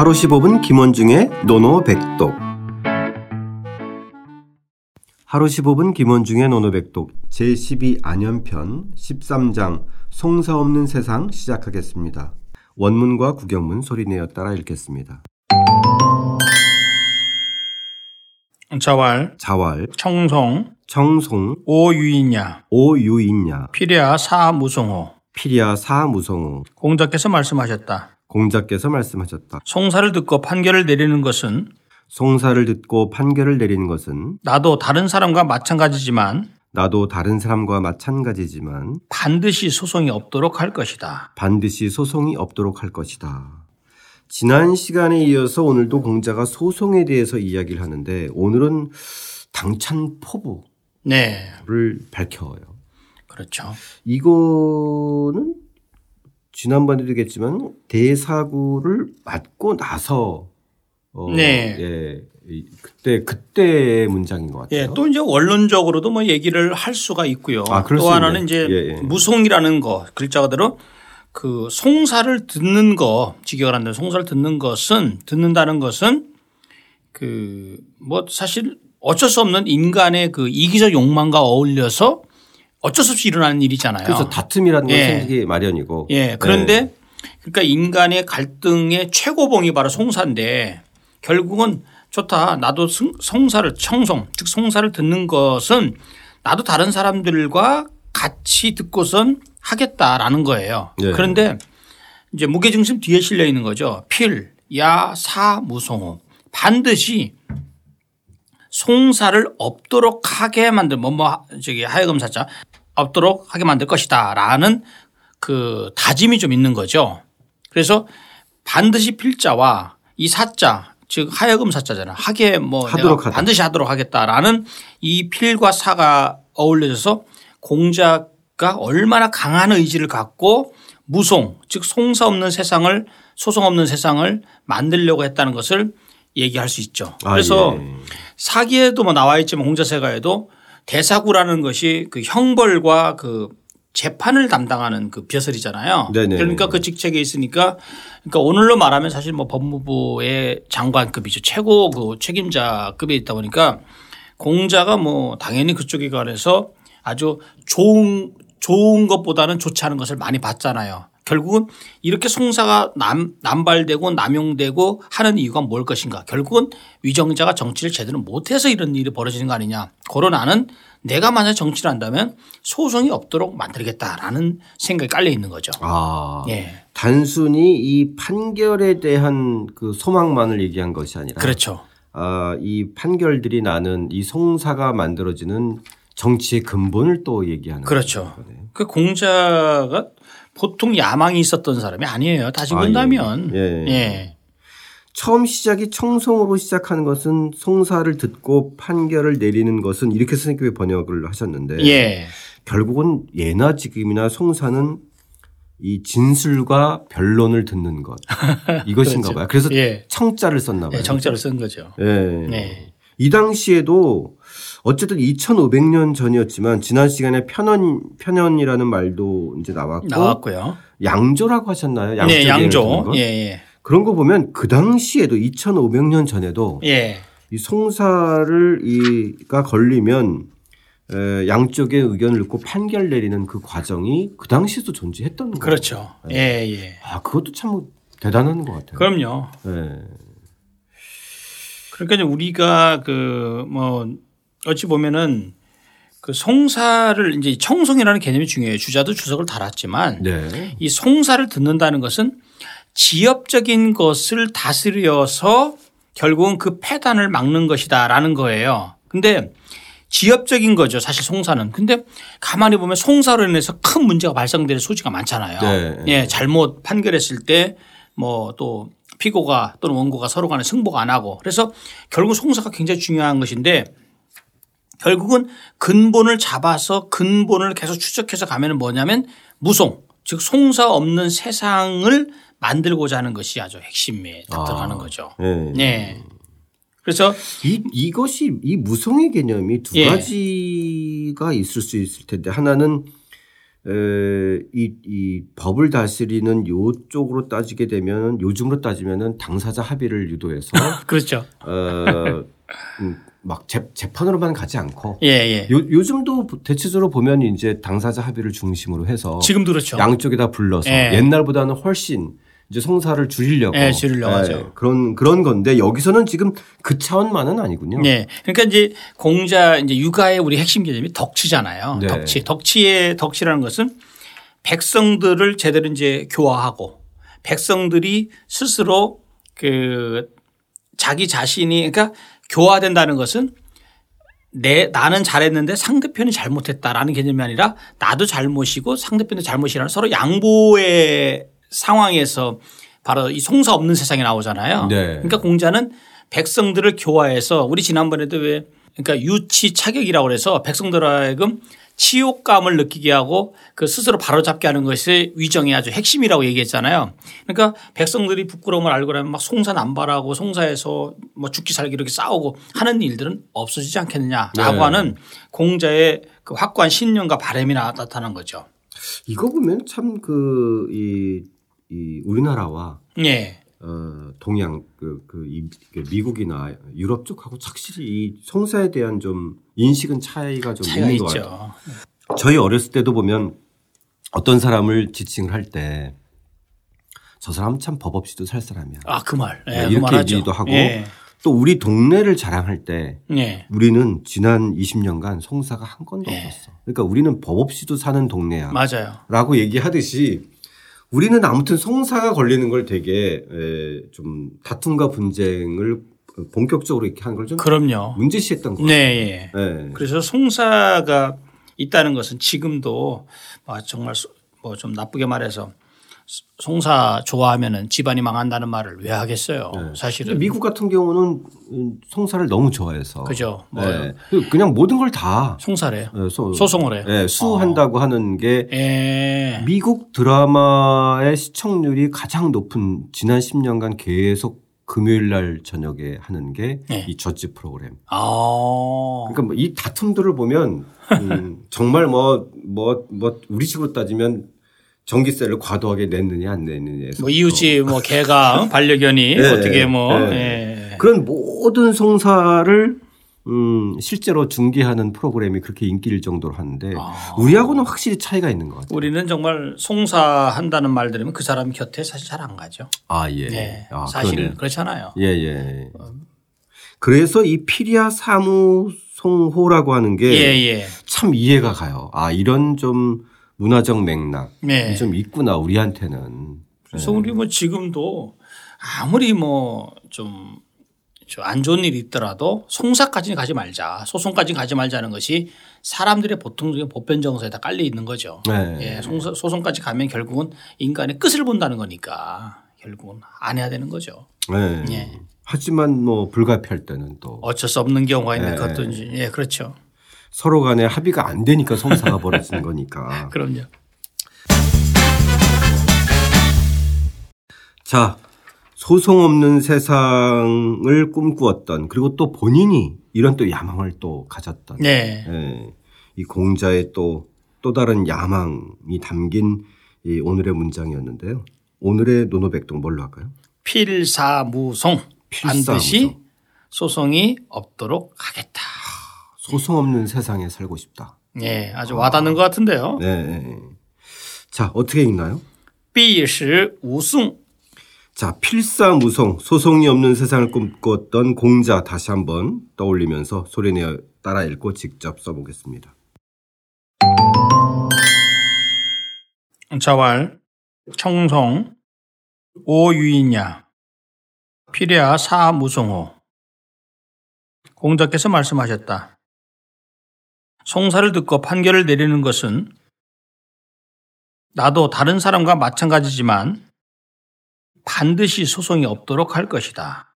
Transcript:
하루 15분 김원중의 노노백독 하루 15분 김원중의 노노백독 제12 안연편 13장 송사 없는 세상 시작하겠습니다. 원문과 구경문 소리내어 따라 읽겠습니다. 자왈, 자왈, 청송, 청송, 오유인야, 오유인야, 피랴 사무송호. 피리아 사무성호 공자께서 말씀하셨다. 공자께서 말씀하셨다. 송사를 듣고 판결을 내리는 것은 송사를 듣고 판결을 내리는 것은 나도 다른 사람과 마찬가지지만 나도 다른 사람과 마찬가지지만 반드시 소송이 없도록 할 것이다. 반드시 소송이 없도록 할 것이다. 지난 시간에 이어서 오늘도 공자가 소송에 대해서 이야기를 하는데 오늘은 당찬 포부를 네. 밝혀요. 그렇죠. 이거는 지난번에도 얘기했지만 대사구를 맞고 나서 어, 네. 예, 이- 그때 그때의 문장인 것 같아요. 예, 또 이제 원론적으로도 뭐 얘기를 할 수가 있고요. 아, 또수 하나는. 이제 예, 예. 무송이라는 거 글자 그대로 그 송사를 듣는 거 직역을 한다면 송사를 듣는 것은 듣는다는 것은 그 뭐 사실 어쩔 수 없는 인간의 그 이기적 욕망과 어울려서 어쩔 수 없이 일어나는 일이잖아요. 그래서 다툼이라는 건 예. 생기기 마련이고. 예. 그런데 그러니까 인간의 갈등의 최고봉이 바로 송사인데 결국은 좋다. 나도 승- 송사를 청송 즉 송사를 듣는 것은 나도 다른 사람들과 같이 듣고선 하겠다라는 거예요. 네. 그런데 이제 무게중심 뒤에 실려 있는 거죠. 필, 야, 사, 무송호. 반드시 송사를 없도록 하게 만들 뭐뭐 저기 하여금 사자 없도록 하게 만들 것이다 라는 그 다짐이 좀 있는 거죠. 그래서 반드시 필자와 이 사자 즉 하여금 사자잖아. 하게 뭐 하도록 하다. 반드시 하도록 하겠다라는 이 필과 사가 어울려져서 공자가 얼마나 강한 의지를 갖고 무송 즉 송사 없는 세상을 소송 없는 세상을 만들려고 했다는 것을 얘기할 수 있죠. 아, 그래서 예. 사기에도 뭐 나와 있지만 공자세가에도 대사구라는 것이 그 형벌과 그 재판을 담당하는 그 벼슬이잖아요. 네네. 그러니까 그 직책에 있으니까 그러니까 오늘로 말하면 사실 뭐 법무부의 장관급이죠. 최고 그 책임자급에 있다 보니까 공자가 뭐 당연히 그쪽에 관해서 아주 좋은 좋은 것보다는 좋지 않은 것을 많이 봤잖아요. 결국은 이렇게 송사가 남, 남발되고 남용되고 하는 이유가 뭘 것인가. 결국은 위정자가 정치를 제대로 못해서 이런 일이 벌어지는 거 아니냐. 그러 나는 내가 만약 정치를 한다면 소송이 없도록 만들겠다라는 생각이 깔려 있는 거죠. 아, 예. 단순히 이 판결에 대한 그 소망만을 얘기한 것이 아니라 그렇죠. 아, 이 판결들이 나는 이 송사가 만들어지는 정치의 근본을 또 얘기하는 그렇죠. 거네요. 그 공자가 보통 야망이 있었던 사람이 아니에요. 다시 아, 본다면. 예. 예. 예. 처음 시작이 청송으로 시작하는 것은 송사를 듣고 판결을 내리는 것은 이렇게 선생님이 번역을 하셨는데 예. 결국은 예나 지금이나 송사는 이 진술과 변론을 듣는 것 이것인가 그렇죠. 봐요. 그래서 예. 청자를 썼나 봐요. 예, 정자를 쓴 거죠. 예. 네. 이 당시에도 어쨌든 2,500년 전이었지만 지난 시간에 편언 편연이라는 말도 이제 나왔고 나왔고요. 양조라고 하셨나요? 양조 네, 양조. 거? 예, 예. 그런 거 보면 그 당시에도 2,500년 전에도 예. 이 송사를 이가 걸리면 에, 양쪽의 의견을 듣고 판결 내리는 그 과정이 그 당시에도 존재했던 거예요. 그렇죠. 예, 예. 아 그것도 참 대단한 것 같아요. 그럼요. 예. 그러니까 이제 우리가 그 뭐 어찌 보면은 그 송사를 이제 청송이라는 개념이 중요해요. 주자도 주석을 달았지만 네. 이 송사를 듣는다는 것은 지엽적인 것을 다스려서 결국은 그 폐단을 막는 것이다라는 거예요. 근데 지엽적인 거죠. 사실 송사는. 근데 가만히 보면 송사로 인해서 큰 문제가 발생될 소지가 많잖아요. 네. 예, 잘못 판결했을 때 뭐 또 피고가 또는 원고가 서로 간에 승복 안 하고 그래서 결국 송사가 굉장히 중요한 것인데 결국은 근본을 잡아서 근본을 계속 추적해서 가면 뭐냐면 무송 즉 송사 없는 세상을 만들고자 하는 것이 아주 핵심에 딱 들어가는 거죠. 네. 네. 그래서 이 이것이 이 무성의 개념이 두 예. 가지가 있을 수 있을 텐데 하나는 에, 이, 이 법을 다스리는 요쪽으로 따지게 되면 요즘으로 따지면은 당사자 합의를 유도해서 그렇죠. 어, 음, 막 재, 재판으로만 가지 않고 예, 예. 요, 요즘도 대체적으로 보면 이제 당사자 합의를 중심으로 해서 지금도 그렇죠. 양쪽에다 불러서 예. 옛날보다는 훨씬 이제 송사를 줄이려고 예, 줄이려고 하죠. 그런 그런 건데 여기서는 지금 그 차원만은 아니군요. 네. 그러니까 이제 공자 이제 육아의 우리 핵심 개념이 덕치잖아요. 네. 덕치. 덕치의 덕치라는 것은 백성들을 제대로 이제 교화하고 백성들이 스스로 그 자기 자신이 그러니까 교화된다는 것은 내 나는 잘했는데 상대편이 잘못했다라는 개념이 아니라 나도 잘못이고 상대편도 잘못이라는 서로 양보의 상황에서 바로 이 송사 없는 세상이 나오잖아요. 네. 그러니까 공자는 백성들을 교화해서 우리 지난번에도 왜 그러니까 유치 차격이라고 그래서 백성들 하여금 치욕감을 느끼게 하고 그 스스로 바로잡게 하는 것이 위정의 아주 핵심이라고 얘기했잖아요. 그러니까 백성들이 부끄러움을 알고 나면 막 송사 남발하고 송사에서 뭐 죽기 살기 이렇게 싸우고 하는 일들은 없어지지 않겠느냐라고 네. 하는 공자의 그 확고한 신념과 바람이 나타난 거죠. 이거 보면 참 그 이 이 우리나라와 예. 어, 동양 그, 그, 이, 그 미국이나 유럽 쪽하고 확실히 이 송사에 대한 좀 인식은 차이가 좀 차이가 있는 것 같아요. 있죠. 저희 어렸을 때도 보면 어떤 사람을 지칭을 할 때 저 사람 참 법 없이도 살 사람이야. 아, 그 말. 예, 네, 그 이렇게. 얘기도 하고 예. 또 우리 동네를 자랑할 때 예. 우리는 지난 20년간 송사가 한 건도 예. 없었어. 그러니까 우리는 법 없이도 사는 동네야. 맞아요. 라고 얘기하듯이 우리는 아무튼 송사가 걸리는 걸 되게 에, 좀 다툼과 분쟁을 본격적으로 이렇게 한 걸 좀 그럼요. 문제시했던 것 네. 예. 네. 그래서 송사가 있다는 것은 지금도 아, 정말 뭐 좀 나쁘게 말해서 송사 좋아하면은 집안이 망한다는 말을 왜 하겠어요. 사실은 미국 같은 경우는 음, 송사를 너무 좋아해서 그죠. 뭐 네. 그냥 모든 걸 다 송사래요. 소, 소송을 해요. 네, 수한다고 하는 게 예. 미국 드라마의 시청률이 가장 높은 지난 10년간 계속 금요일 날 저녁에 하는 게이 네. 저지 프로그램. 아. 그러니까 뭐 이 다툼들을 보면 음, 정말 뭐 뭐뭐 우리 식으로 따지면 전기세를 과도하게 냈느냐 안 냈느냐에서 뭐 이웃집 뭐 개가 반려견이 네, 어떻게 뭐 네. 예. 그런 모든 송사를 음, 실제로 중계하는 프로그램이 그렇게 인기일 정도로 하는데 아. 우리하고는 확실히 차이가 있는 것 같아요. 우리는 정말 송사한다는 말 들으면 그 사람 곁에 사실 잘 안 가죠. 아 예. 네. 아, 사실은. 그렇잖아요. 예 예. 그래서 이 피리아 사무 송호라고 하는 게 참. 이해가 가요. 아 이런 좀 문화적 맥락 네. 좀 있구나 우리한테는. 그래서 우리 뭐 지금도 아무리 뭐 좀 안 좋은 일이 있더라도 송사까지는 가지 말자. 소송까지는 가지 말자는 것이 사람들의 보통적인 보편 정서에 다 깔려 있는 거죠. 네. 예, 송사- 소송까지 가면 결국은 인간의 끝을 본다는 거니까 결국은 안 해야 되는 거죠. 네. 예. 하지만 뭐 불가피할 때는 또 어쩔 수 없는 경우가 있는 네. 것도 예, 그렇죠. 서로 간에 합의가 안 되니까 송사가 벌어지는 거니까. 그럼요. 자, 소송 없는 세상을 꿈꾸었던 그리고 또 본인이 이런 또 야망을 또 가졌던 네. 예, 이 공자의 또, 또 다른 야망이 담긴 이 오늘의 문장이었는데요. 오늘의 노노백동 뭘로 할까요? 필사무송 필사무송. 반드시 소송이 없도록 하겠다. 소송없는 세상에 살고 싶다. 예, 아주 와닿는 아. 것 같은데요. 네, 네, 네. 자, 어떻게 읽나요? 비시 우승. 자, 필사무송, 소송이 없는 세상을 꿈꿨던 공자 다시 한번 떠올리면서 소리내어 따라 읽고 직접 써보겠습니다. 자왈, 청송, 오유이냐, 피랴 사무송호. 공자께서 말씀하셨다. 송사를 듣고 판결을 내리는 것은 나도 다른 사람과 마찬가지지만 반드시 소송이 없도록 할 것이다.